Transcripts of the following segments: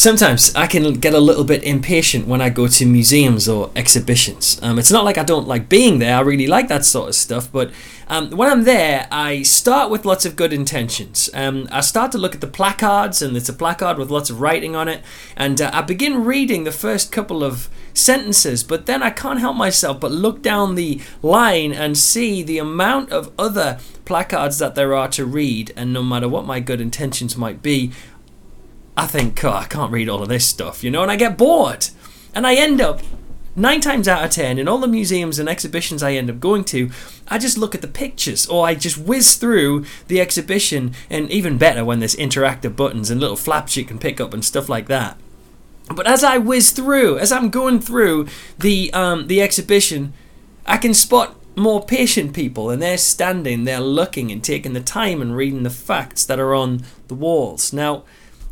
sometimes I can get a little bit impatient when I go to museums or exhibitions. Um, it's not like I don't like being there, I really like that sort of stuff, but um, when I'm there, I start with lots of good intentions. Um, I start to look at the placards, and it's a placard with lots of writing on it, and uh, I begin reading the first couple of sentences, but then I can't help myself but look down the line and see the amount of other placards that there are to read, and no matter what my good intentions might be, I think, oh, I can't read all of this stuff, you know, and I get bored. And I end up, nine times out of ten, in all the museums and exhibitions I end up going to, I just look at the pictures or I just whiz through the exhibition, and even better when there's interactive buttons and little flaps you can pick up and stuff like that. But as I whiz through, as I'm going through the um, the exhibition, I can spot more patient people, and they're standing, they're looking and taking the time and reading the facts that are on the walls. Now,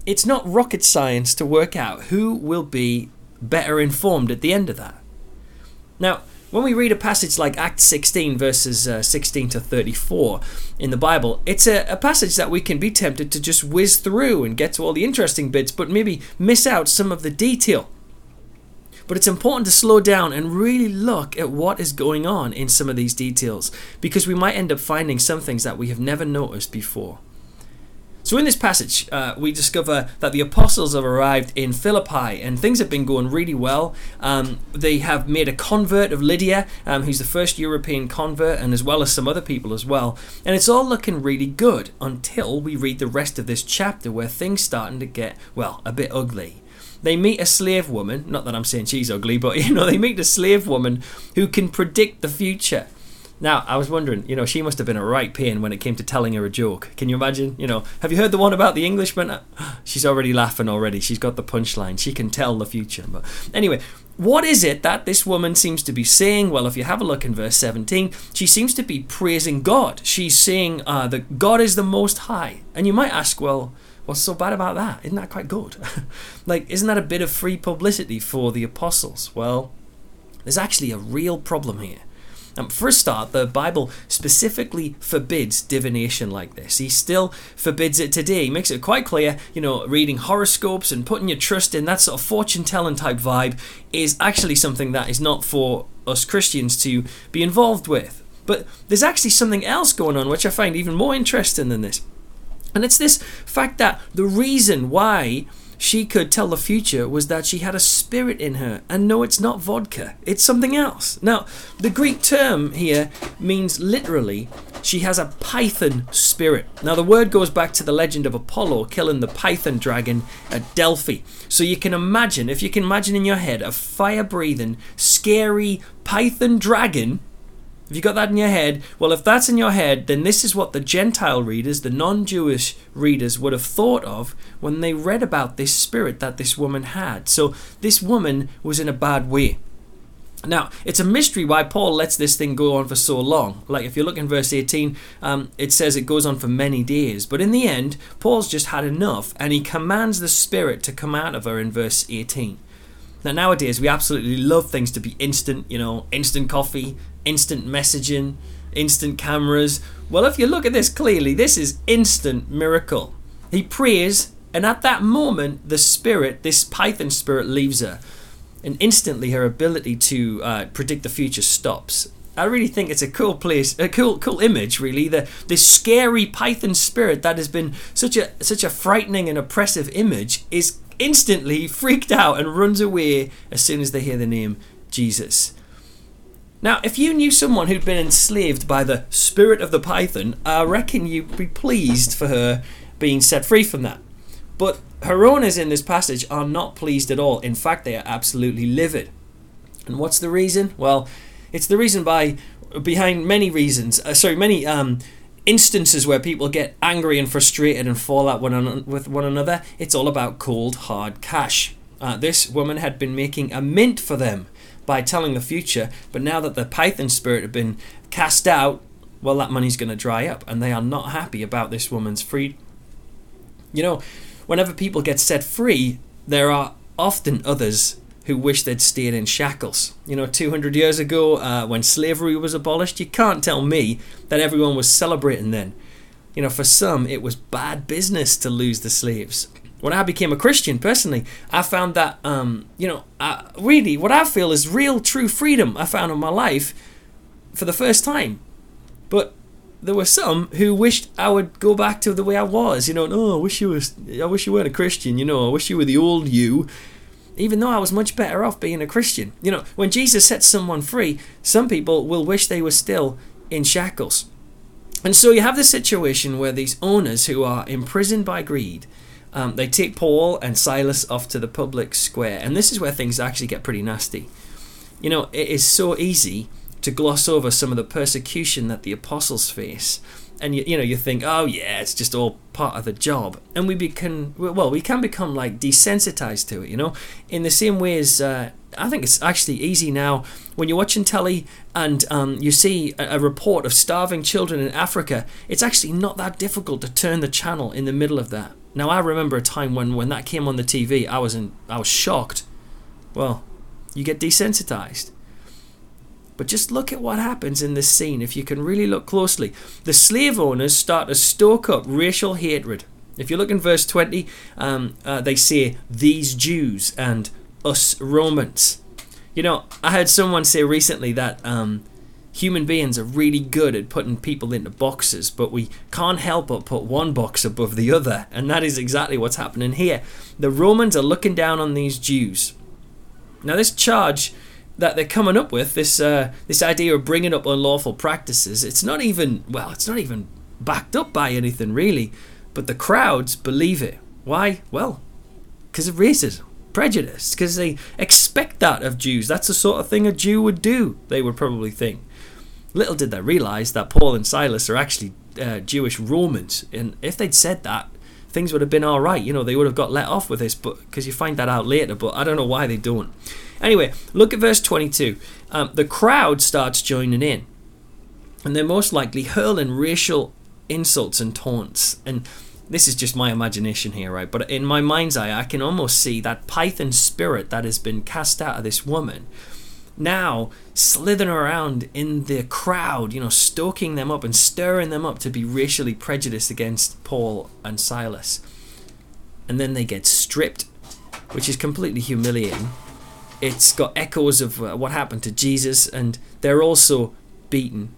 it's not rocket science to work out who will be better informed at the end of that. Now, when we read a passage like Acts 16, verses uh, 16 to 34 in the Bible, it's a, a, passage that we can be tempted to just whiz through and get to all the interesting bits, but maybe miss out some of the detail. But it's important to slow down and really look at what is going on in some of these details, because we might end up finding some things that we have never noticed before. So, in this passage, uh, we discover that the apostles have arrived in Philippi and things have been going really well. Um, they have made a convert of Lydia, um, who's the first European convert, and as well as some other people as well. And it's all looking really good until we read the rest of this chapter where things starting to get, well, a bit ugly they meet a slave woman not that i'm saying she's ugly but you know they meet a slave woman who can predict the future now, I was wondering, you know, she must have been a right pain when it came to telling her a joke. Can you imagine? You know, have you heard the one about the Englishman? She's already laughing already. She's got the punchline. She can tell the future. But anyway, what is it that this woman seems to be saying? Well, if you have a look in verse 17, she seems to be praising God. She's saying uh, that God is the Most High. And you might ask, well, what's so bad about that? Isn't that quite good? like, isn't that a bit of free publicity for the apostles? Well, there's actually a real problem here. Um, for a start, the Bible specifically forbids divination like this. He still forbids it today. He makes it quite clear, you know, reading horoscopes and putting your trust in that sort of fortune telling type vibe is actually something that is not for us Christians to be involved with. But there's actually something else going on which I find even more interesting than this. And it's this fact that the reason why she could tell the future was that she had a spirit in her. And no, it's not vodka, it's something else. Now, the Greek term here means literally she has a python spirit. Now, the word goes back to the legend of Apollo killing the python dragon at Delphi. So you can imagine, if you can imagine in your head, a fire breathing, scary python dragon if you got that in your head, well, if that's in your head, then this is what the Gentile readers, the non Jewish readers, would have thought of when they read about this spirit that this woman had. So this woman was in a bad way. Now, it's a mystery why Paul lets this thing go on for so long. Like, if you look in verse 18, um, it says it goes on for many days. But in the end, Paul's just had enough and he commands the spirit to come out of her in verse 18. Now, nowadays, we absolutely love things to be instant, you know, instant coffee, instant messaging, instant cameras. Well, if you look at this clearly, this is instant miracle. He prays, and at that moment, the spirit, this Python spirit, leaves her. And instantly, her ability to uh, predict the future stops. I really think it's a cool place, a cool, cool image. Really, the this scary Python spirit that has been such a such a frightening and oppressive image is instantly freaked out and runs away as soon as they hear the name Jesus. Now, if you knew someone who'd been enslaved by the spirit of the python, I reckon you'd be pleased for her being set free from that. But her owners in this passage are not pleased at all. In fact, they are absolutely livid. And what's the reason? Well, it's the reason by behind many reasons. Uh, sorry, many um, instances where people get angry and frustrated and fall out one with one another, it's all about cold, hard cash. Uh, this woman had been making a mint for them by telling the future, but now that the Python spirit had been cast out, well, that money's going to dry up, and they are not happy about this woman's free. You know, whenever people get set free, there are often others who wish they'd stayed in shackles. You know, 200 years ago, uh, when slavery was abolished, you can't tell me that everyone was celebrating then. You know, for some, it was bad business to lose the slaves. When I became a Christian, personally, I found that, um, you know, I, really what I feel is real, true freedom I found in my life for the first time. But there were some who wished I would go back to the way I was. You know, oh, I wish you was, I wish you weren't a Christian. You know, I wish you were the old you. Even though I was much better off being a Christian. You know, when Jesus sets someone free, some people will wish they were still in shackles. And so you have this situation where these owners who are imprisoned by greed um, they take Paul and Silas off to the public square, and this is where things actually get pretty nasty. You know, it is so easy to gloss over some of the persecution that the apostles face, and you, you know you think, oh yeah, it's just all part of the job, and we become well, we can become like desensitized to it. You know, in the same way as uh, I think it's actually easy now when you're watching telly and um, you see a, a, report of starving children in Africa. It's actually not that difficult to turn the channel in the middle of that. Now I remember a time when when that came on the TV, I was in, I was shocked. Well, you get desensitized. But just look at what happens in this scene if you can really look closely. The slave owners start to stoke up racial hatred. If you look in verse 20, um, uh, they say, These Jews and us Romans. You know, I heard someone say recently that um, human beings are really good at putting people into boxes, but we can't help but put one box above the other. And that is exactly what's happening here. The Romans are looking down on these Jews. Now, this charge that they're coming up with, this uh, this idea of bringing up unlawful practices, it's not even well, it's not even backed up by anything really. But the crowds believe it. Why? Well, because of racism prejudice because they expect that of Jews. That's the sort of thing a Jew would do, they would probably think. Little did they realize that Paul and Silas are actually uh, Jewish Romans, and if they'd said that, things would have been all right. You know, they would have got let off with this, but because you find that out later. But I don't know why they don't. Anyway, look at verse 22. Um, the crowd starts joining in, and they're most likely hurling racial insults and taunts. And this is just my imagination here, right? But in my mind's eye, I can almost see that python spirit that has been cast out of this woman now slithering around in the crowd, you know, stoking them up and stirring them up to be racially prejudiced against Paul and Silas. And then they get stripped, which is completely humiliating. It's got echoes of uh, what happened to Jesus, and they're also beaten.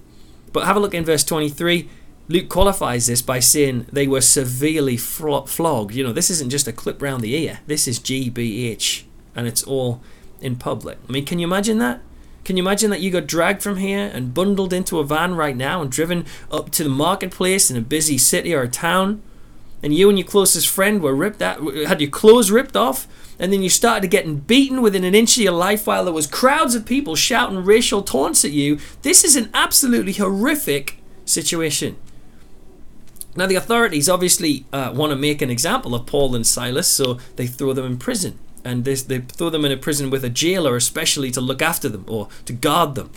But have a look in verse 23. Luke qualifies this by saying they were severely flogged. You know, this isn't just a clip round the ear, this is GBH, and it's all in public. I mean, can you imagine that? Can you imagine that you got dragged from here and bundled into a van right now and driven up to the marketplace in a busy city or a town? And you and your closest friend were ripped out, had your clothes ripped off, and then you started getting beaten within an inch of your life while there was crowds of people shouting racial taunts at you. This is an absolutely horrific situation. Now, the authorities obviously uh, want to make an example of Paul and Silas, so they throw them in prison and they, they throw them in a prison with a jailer especially to look after them or to guard them.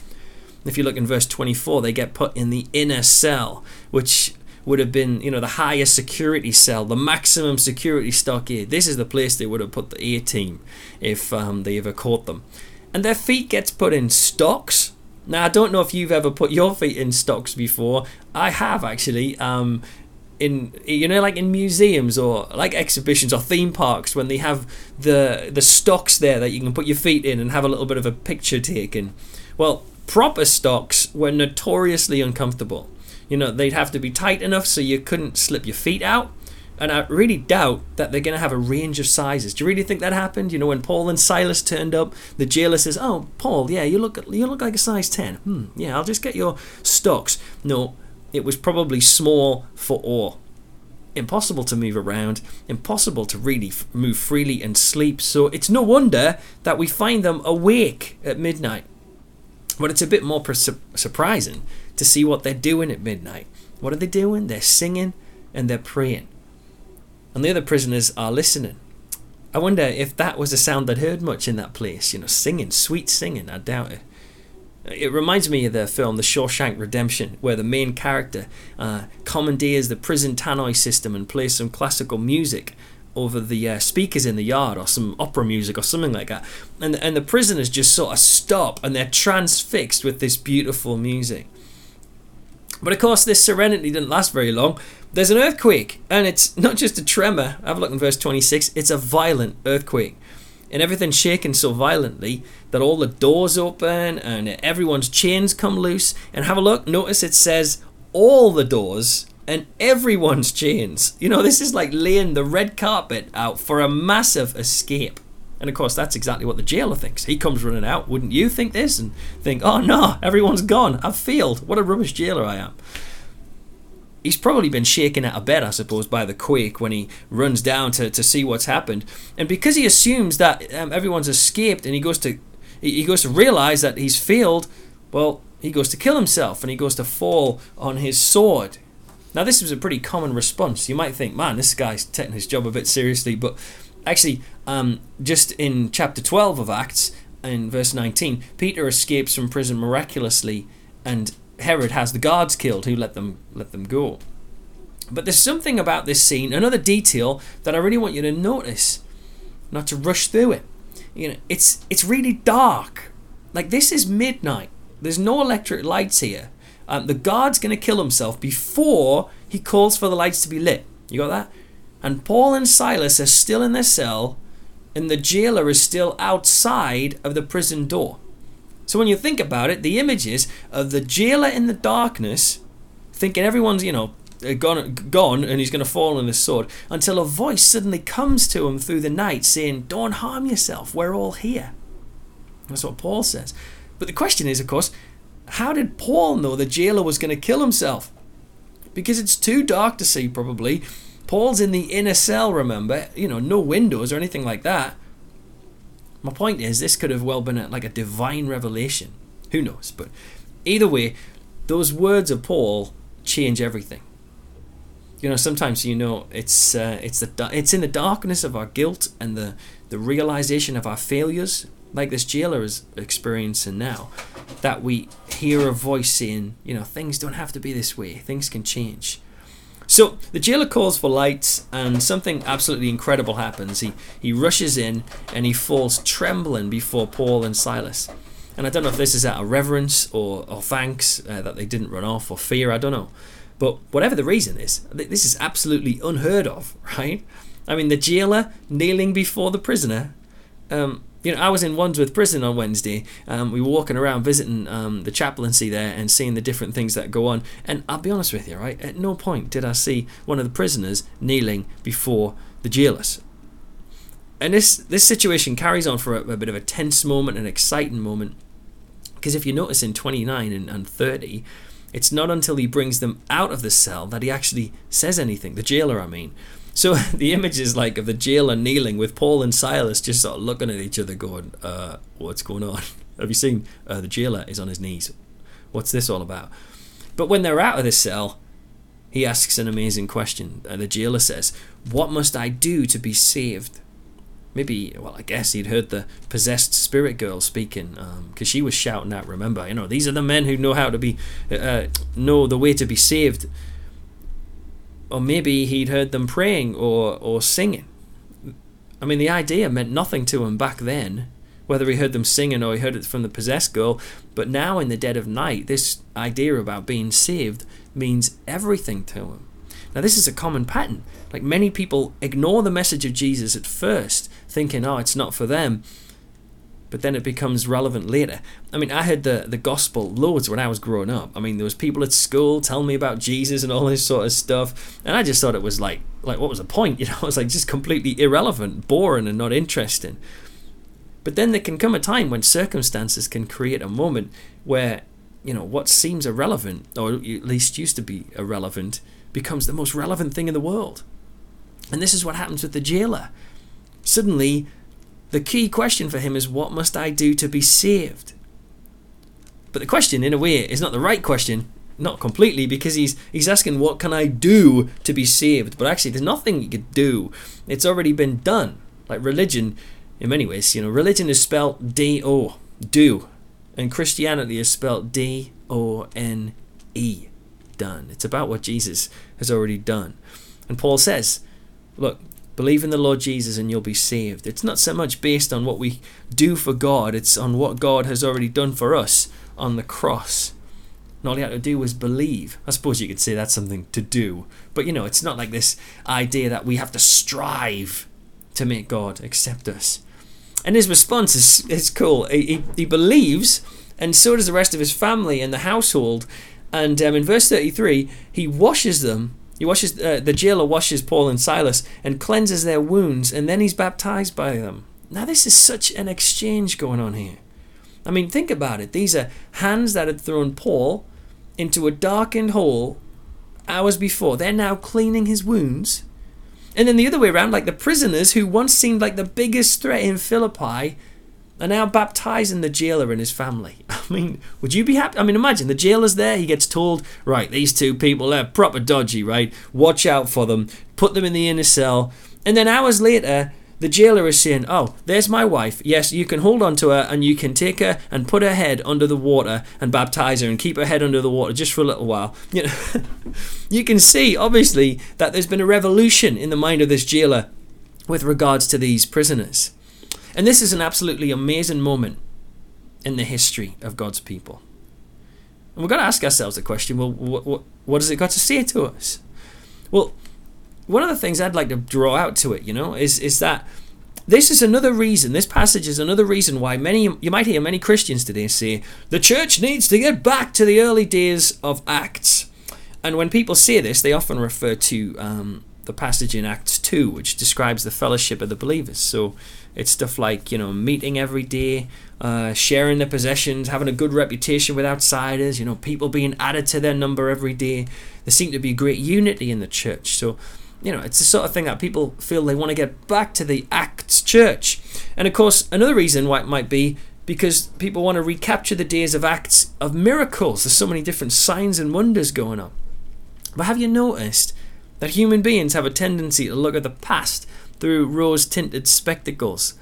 If you look in verse 24, they get put in the inner cell, which would have been, you know, the highest security cell, the maximum security stockade. This is the place they would have put the A team if um, they ever caught them. And their feet gets put in stocks. Now I don't know if you've ever put your feet in stocks before. I have actually. Um, in you know like in museums or like exhibitions or theme parks when they have the the stocks there that you can put your feet in and have a little bit of a picture taken well proper stocks were notoriously uncomfortable you know they'd have to be tight enough so you couldn't slip your feet out and I really doubt that they're going to have a range of sizes. Do you really think that happened? You know, when Paul and Silas turned up, the jailer says, "Oh, Paul, yeah, you look you look like a size 10. Hmm, yeah, I'll just get your stocks." No, it was probably small for all. Impossible to move around, impossible to really f- move freely and sleep, so it's no wonder that we find them awake at midnight. But it's a bit more pr- surprising to see what they're doing at midnight. What are they doing? They're singing and they're praying. And the other prisoners are listening. I wonder if that was a sound they'd heard much in that place, you know, singing, sweet singing, I doubt it. It reminds me of the film The Shawshank Redemption, where the main character uh, commandeers the prison tannoy system and plays some classical music over the uh, speakers in the yard or some opera music or something like that. And, and the prisoners just sort of stop and they're transfixed with this beautiful music. But of course, this serenity didn't last very long. There's an earthquake, and it's not just a tremor. Have a look in verse 26. It's a violent earthquake. And everything's shaking so violently that all the doors open and everyone's chains come loose. And have a look, notice it says all the doors and everyone's chains. You know, this is like laying the red carpet out for a massive escape. And of course, that's exactly what the jailer thinks. He comes running out. Wouldn't you think this? And think, oh no, everyone's gone. I've failed. What a rubbish jailer I am he's probably been shaken out of bed, I suppose, by the quake when he runs down to, to see what's happened. And because he assumes that um, everyone's escaped and he goes to he goes to realize that he's failed, well, he goes to kill himself and he goes to fall on his sword. Now, this was a pretty common response. You might think, man, this guy's taking his job a bit seriously, but actually, um, just in chapter 12 of Acts, in verse 19, Peter escapes from prison miraculously and Herod has the guards killed who let them let them go. But there's something about this scene, another detail that I really want you to notice, not to rush through it. You know, it's it's really dark. Like this is midnight. There's no electric lights here. Um, the guard's going to kill himself before he calls for the lights to be lit. You got that? And Paul and Silas are still in their cell, and the jailer is still outside of the prison door. So when you think about it, the images of the jailer in the darkness, thinking everyone's, you know, gone, gone and he's going to fall on his sword, until a voice suddenly comes to him through the night saying, Don't harm yourself, we're all here. That's what Paul says. But the question is, of course, how did Paul know the jailer was going to kill himself? Because it's too dark to see, probably. Paul's in the inner cell, remember? You know, no windows or anything like that. My point is, this could have well been a, like a divine revelation. Who knows? But either way, those words of Paul change everything. You know, sometimes you know it's uh, it's the it's in the darkness of our guilt and the the realization of our failures, like this jailer is experiencing now, that we hear a voice saying, you know, things don't have to be this way. Things can change. So the jailer calls for lights, and something absolutely incredible happens. He he rushes in and he falls trembling before Paul and Silas. And I don't know if this is out of reverence or, or thanks uh, that they didn't run off or fear. I don't know, but whatever the reason is, this is absolutely unheard of, right? I mean, the jailer kneeling before the prisoner. Um, you know, I was in Wandsworth Prison on Wednesday. Um, we were walking around visiting um, the chaplaincy there and seeing the different things that go on. And I'll be honest with you, right? At no point did I see one of the prisoners kneeling before the jailers. And this this situation carries on for a, a bit of a tense moment, an exciting moment. Because if you notice in 29 and, and 30, it's not until he brings them out of the cell that he actually says anything. The jailer, I mean. So the image is like of the jailer kneeling with Paul and Silas just sort of looking at each other, going, uh, "What's going on?" Have you seen uh, the jailer is on his knees? What's this all about? But when they're out of the cell, he asks an amazing question. Uh, the jailer says, "What must I do to be saved?" Maybe, well, I guess he'd heard the possessed spirit girl speaking, because um, she was shouting out. Remember, you know, these are the men who know how to be, uh, uh know the way to be saved or maybe he'd heard them praying or, or singing. I mean, the idea meant nothing to him back then, whether he heard them singing or he heard it from the possessed girl. But now, in the dead of night, this idea about being saved means everything to him. Now, this is a common pattern. Like many people ignore the message of Jesus at first, thinking, oh, it's not for them but then it becomes relevant later. I mean, I heard the, the gospel loads when I was growing up. I mean, there was people at school telling me about Jesus and all this sort of stuff, and I just thought it was like, like what was the point? You know, it was like just completely irrelevant, boring, and not interesting. But then there can come a time when circumstances can create a moment where, you know, what seems irrelevant, or at least used to be irrelevant, becomes the most relevant thing in the world. And this is what happens with the jailer. Suddenly, the key question for him is, What must I do to be saved? But the question, in a way, is not the right question, not completely, because he's he's asking, What can I do to be saved? But actually, there's nothing you could do. It's already been done. Like religion, in many ways, you know, religion is spelled D O, do. And Christianity is spelled D O N E, done. It's about what Jesus has already done. And Paul says, Look, Believe in the Lord Jesus and you'll be saved. It's not so much based on what we do for God, it's on what God has already done for us on the cross. And all he had to do was believe. I suppose you could say that's something to do. But you know, it's not like this idea that we have to strive to make God accept us. And his response is, is cool. He, he, he believes, and so does the rest of his family and the household. And um, in verse 33, he washes them. He washes uh, the jailer washes Paul and Silas and cleanses their wounds, and then he's baptized by them. Now, this is such an exchange going on here. I mean, think about it. These are hands that had thrown Paul into a darkened hole hours before. They're now cleaning his wounds. And then the other way around, like the prisoners who once seemed like the biggest threat in Philippi are now baptizing the jailer and his family. I mean, would you be happy? I mean, imagine the jailer's there. He gets told, right, these two people, they're proper dodgy, right? Watch out for them. Put them in the inner cell. And then hours later, the jailer is saying, Oh, there's my wife. Yes, you can hold on to her and you can take her and put her head under the water and baptize her and keep her head under the water just for a little while. You know, you can see, obviously, that there's been a revolution in the mind of this jailer with regards to these prisoners. And this is an absolutely amazing moment in the history of God's people. And we've got to ask ourselves the question well, what, what, what has it got to say to us? Well, one of the things I'd like to draw out to it, you know, is is that this is another reason. This passage is another reason why many you might hear many Christians today say the church needs to get back to the early days of Acts. And when people say this, they often refer to um, the passage in Acts two, which describes the fellowship of the believers. So it's stuff like you know meeting every day, uh, sharing their possessions, having a good reputation with outsiders. You know, people being added to their number every day. There seemed to be great unity in the church. So you know, it's the sort of thing that people feel they want to get back to the Acts church. And of course, another reason why it might be because people want to recapture the days of Acts of miracles. There's so many different signs and wonders going on. But have you noticed that human beings have a tendency to look at the past through rose tinted spectacles?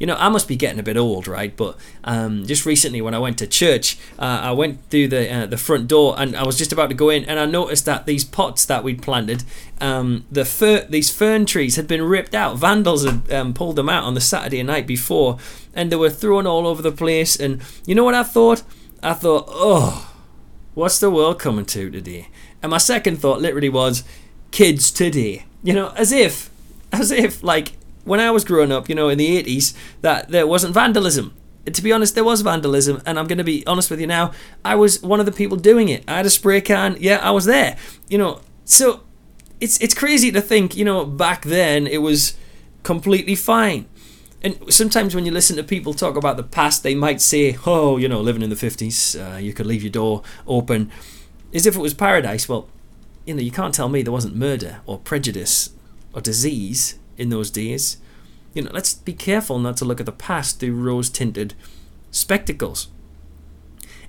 you know, I must be getting a bit old, right? But um, just recently, when I went to church, uh, I went through the uh, the front door, and I was just about to go in, and I noticed that these pots that we'd planted, um, the fir- these fern trees had been ripped out. Vandals had um, pulled them out on the Saturday night before, and they were thrown all over the place. And you know what I thought? I thought, oh, what's the world coming to today? And my second thought literally was, kids today. You know, as if, as if like when I was growing up, you know, in the 80s, that there wasn't vandalism. To be honest, there was vandalism, and I'm going to be honest with you now. I was one of the people doing it. I had a spray can. Yeah, I was there. You know, so it's it's crazy to think. You know, back then it was completely fine. And sometimes when you listen to people talk about the past, they might say, "Oh, you know, living in the 50s, uh, you could leave your door open, as if it was paradise." Well, you know, you can't tell me there wasn't murder or prejudice or disease in those days. You know, let's be careful not to look at the past through rose tinted spectacles.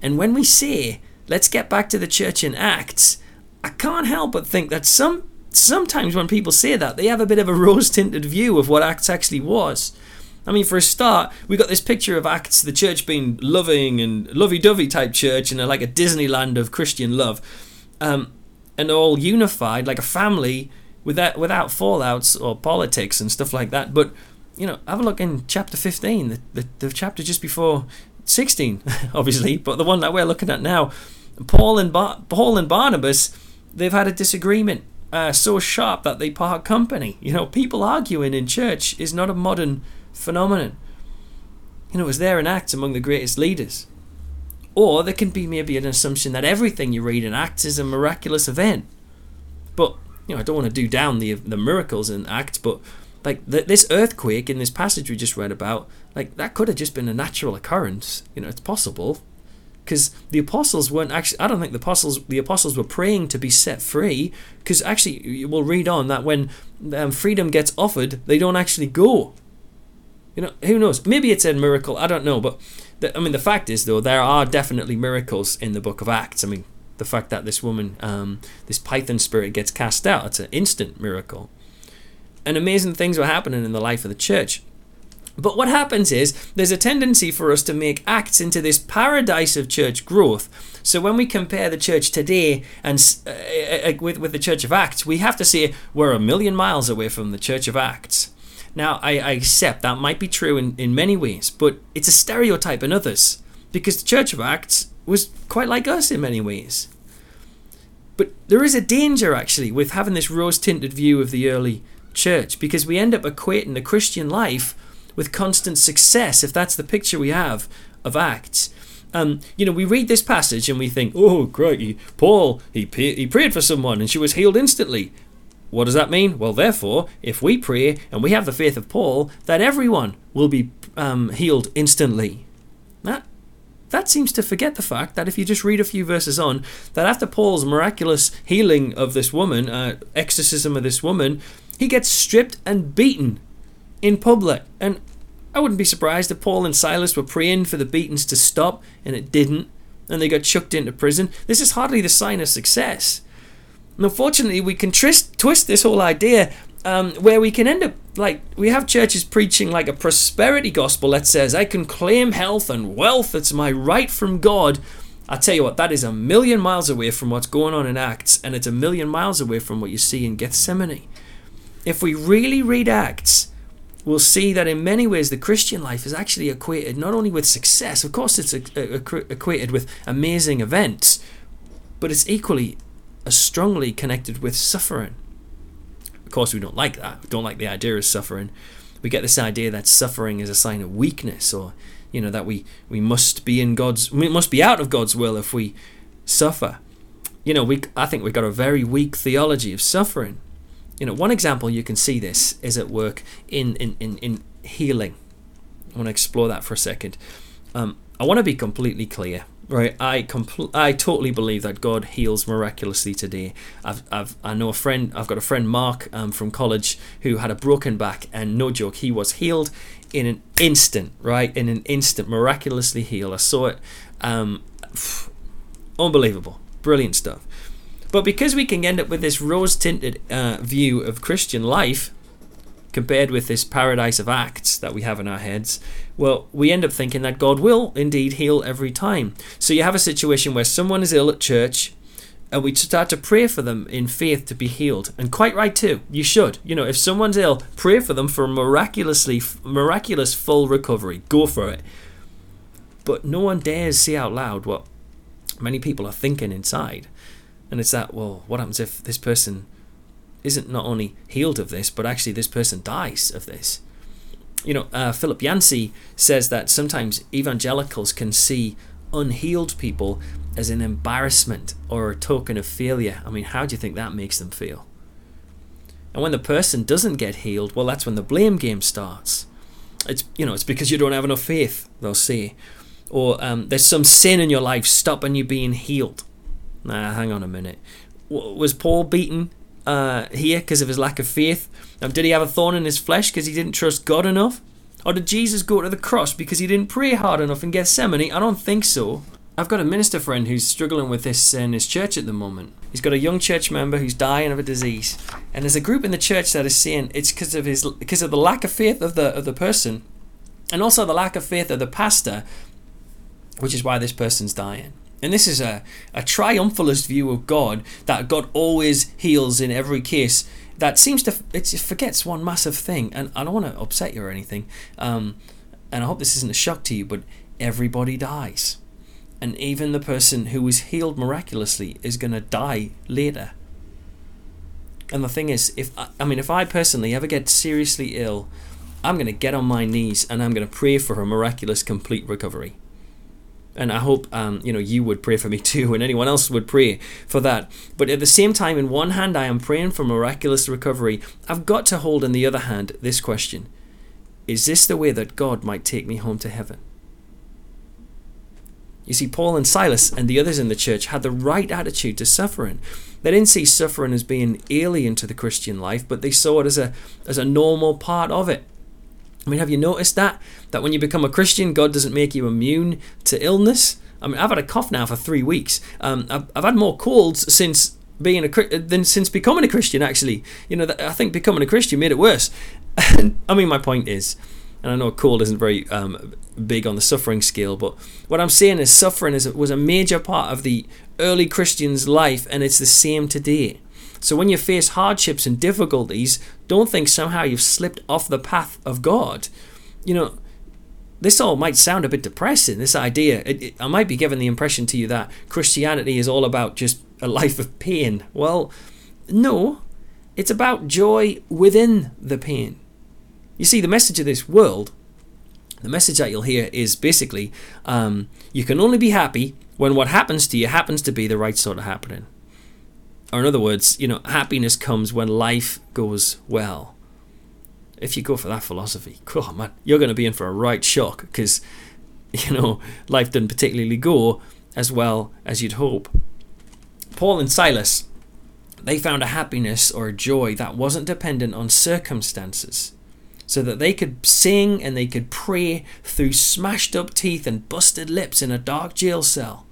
And when we say, let's get back to the church in Acts, I can't help but think that some sometimes when people say that, they have a bit of a rose tinted view of what Acts actually was. I mean, for a start, we got this picture of Acts, the church being loving and lovey dovey type church, and like a Disneyland of Christian love, um, and all unified, like a family without without fallouts or politics and stuff like that. But you know, have a look in chapter fifteen, the the, the chapter just before sixteen, obviously, but the one that we're looking at now. Paul and Bar- Paul and Barnabas, they've had a disagreement uh, so sharp that they part company. You know, people arguing in church is not a modern phenomenon. You know, it was there in Acts among the greatest leaders. Or there can be maybe an assumption that everything you read in Acts is a miraculous event. But you know, I don't want to do down the the miracles in Acts, but like the, this earthquake in this passage we just read about, like that could have just been a natural occurrence. You know, it's possible because the apostles weren't actually. I don't think the apostles the apostles were praying to be set free. Because actually, we'll read on that when um, freedom gets offered, they don't actually go. You know, who knows? Maybe it's a miracle. I don't know, but the, I mean, the fact is though, there are definitely miracles in the Book of Acts. I mean, the fact that this woman, um, this python spirit, gets cast out. It's an instant miracle. And amazing things were happening in the life of the church. But what happens is there's a tendency for us to make acts into this paradise of church growth. So when we compare the church today and uh, uh, uh, with with the Church of Acts, we have to say we're a million miles away from the Church of Acts. Now I, I accept that might be true in, in many ways, but it's a stereotype in others because the Church of Acts was quite like us in many ways. But there is a danger actually with having this rose tinted view of the early church because we end up equating the Christian life with constant success if that's the picture we have of Acts. Um, you know, we read this passage and we think, oh, crikey, Paul, he, he prayed for someone and she was healed instantly. What does that mean? Well, therefore, if we pray and we have the faith of Paul, that everyone will be um, healed instantly. That that seems to forget the fact that if you just read a few verses on, that after Paul's miraculous healing of this woman, uh, exorcism of this woman, he gets stripped and beaten in public. And I wouldn't be surprised if Paul and Silas were praying for the beatings to stop and it didn't, and they got chucked into prison. This is hardly the sign of success. And unfortunately, we can twist, twist this whole idea um, where we can end up like we have churches preaching like a prosperity gospel that says I can claim health and wealth. It's my right from God. I tell you what, that is a million miles away from what's going on in Acts, and it's a million miles away from what you see in Gethsemane. If we really read Acts, we'll see that in many ways the Christian life is actually equated not only with success, of course, it's equated with amazing events, but it's equally as strongly connected with suffering Of course, we don't like that. We don't like the idea of suffering. We get this idea that suffering is a sign of weakness, or you know that we we must be in God's we must be out of God's will if we suffer. You know, we I think we've got a very weak theology of suffering. You know, one example you can see this is at work in in in, in healing. I want to explore that for a second. Um, I want to be completely clear right i compl- i totally believe that god heals miraculously today. I've, I've i know a friend i've got a friend mark um, from college who had a broken back and no joke he was healed in an instant right? In an instant miraculously healed. I saw it um, unbelievable. Brilliant stuff. But because we can end up with this rose tinted uh, view of christian life compared with this paradise of acts that we have in our heads, well, we end up thinking that God will indeed heal every time. So you have a situation where someone is ill at church, and we start to pray for them in faith to be healed. And quite right too. You should. You know, if someone's ill, pray for them for a miraculously miraculous full recovery. Go for it. But no one dares say out loud what many people are thinking inside. And it's that, well, what happens if this person isn't not only healed of this, but actually this person dies of this. You know, uh, Philip Yancey says that sometimes evangelicals can see unhealed people as an embarrassment or a token of failure. I mean, how do you think that makes them feel? And when the person doesn't get healed, well, that's when the blame game starts. It's you know, it's because you don't have enough faith. They'll say, or um, there's some sin in your life stopping you being healed. Nah, hang on a minute. Was Paul beaten uh, here because of his lack of faith? Um, did he have a thorn in his flesh because he didn't trust God enough? Or did Jesus go to the cross because he didn't pray hard enough in Gethsemane? I don't think so. I've got a minister friend who's struggling with this in his church at the moment. He's got a young church member who's dying of a disease, and there's a group in the church that is saying it's because of his because of the lack of faith of the of the person, and also the lack of faith of the pastor, which is why this person's dying. And this is a, a triumphalist view of God that God always heals in every case. That seems to it forgets one massive thing, and I don't want to upset you or anything. Um, and I hope this isn't a shock to you, but everybody dies, and even the person who was healed miraculously is going to die later. And the thing is, if I, I mean, if I personally ever get seriously ill, I'm going to get on my knees and I'm going to pray for a miraculous, complete recovery and I hope um, you know you would pray for me too, and anyone else would pray for that. But at the same time, in one hand, I am praying for miraculous recovery. I've got to hold in the other hand this question: Is this the way that God might take me home to heaven? You see, Paul and Silas and the others in the church had the right attitude to suffering. They didn't see suffering as being alien to the Christian life, but they saw it as a as a normal part of it. I mean, have you noticed that? That when you become a Christian, God doesn't make you immune to illness? I mean, I've had a cough now for three weeks. Um, I've, I've had more colds since being a than since becoming a Christian. Actually, you know, I think becoming a Christian made it worse. I mean, my point is, and I know cold isn't very um, big on the suffering scale, but what I'm saying is, suffering is was a major part of the early Christian's life, and it's the same today. So when you face hardships and difficulties, don't think somehow you've slipped off the path of God. You know, this all might sound a bit depressing. This idea, it, it, I might be giving the impression to you that Christianity is all about just a life of pain. Well, no, it's about joy within the pain. You see, the message of this world, the message that you'll hear is basically um, you can only be happy when what happens to you happens to be the right sort of happening. Or, in other words, you know, happiness comes when life goes well. If you go for that philosophy, cool, man, you're going to be in for a right shock because, you know, life didn't particularly go as well as you'd hope. Paul and Silas, they found a happiness or a joy that wasn't dependent on circumstances so that they could sing and they could pray through smashed up teeth and busted lips in a dark jail cell.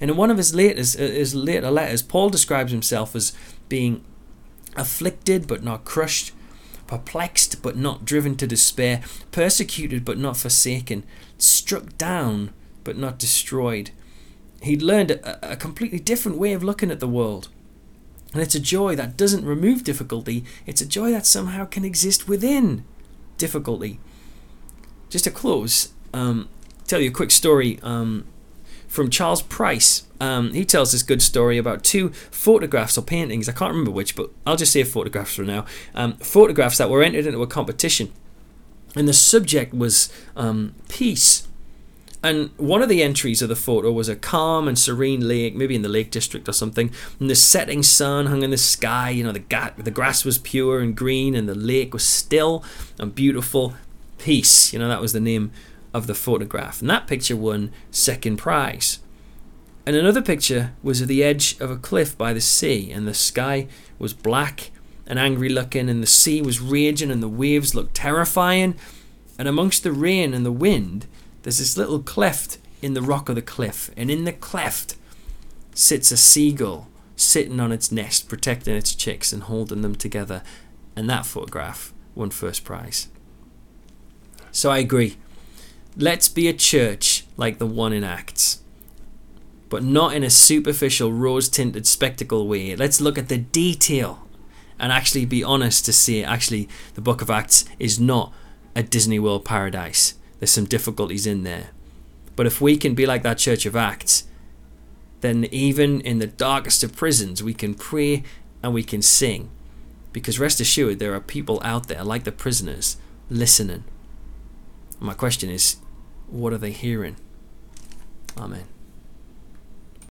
And in one of his uh, his later letters, Paul describes himself as being afflicted but not crushed, perplexed but not driven to despair, persecuted but not forsaken, struck down but not destroyed. He'd learned a, a completely different way of looking at the world. And it's a joy that doesn't remove difficulty, it's a joy that somehow can exist within difficulty. Just to close, um, tell you a quick story um, from Charles Price. Um, he tells this good story about two photographs or paintings. I can't remember which, but I'll just say photographs for now. Um, photographs that were entered into a competition. And the subject was um, peace. And one of the entries of the photo was a calm and serene lake, maybe in the Lake District or something. And the setting sun hung in the sky. You know, the ga- the grass was pure and green, and the lake was still and beautiful. Peace. You know, that was the name of the photograph. And that picture won second prize. And another picture was of the edge of a cliff by the sea, and the sky was black and angry looking, and the sea was raging, and the waves looked terrifying. And amongst the rain and the wind, there's this little cleft in the rock of the cliff, and in the cleft sits a seagull sitting on its nest, protecting its chicks and holding them together. And that photograph won first prize. So I agree. Let's be a church like the one in Acts, but not in a superficial, rose tinted spectacle way. Let's look at the detail and actually be honest to say, actually, the book of Acts is not a Disney World paradise. There's some difficulties in there. But if we can be like that Church of Acts, then even in the darkest of prisons, we can pray and we can sing. Because rest assured, there are people out there, like the prisoners, listening. My question is, what are they hearing? Amen.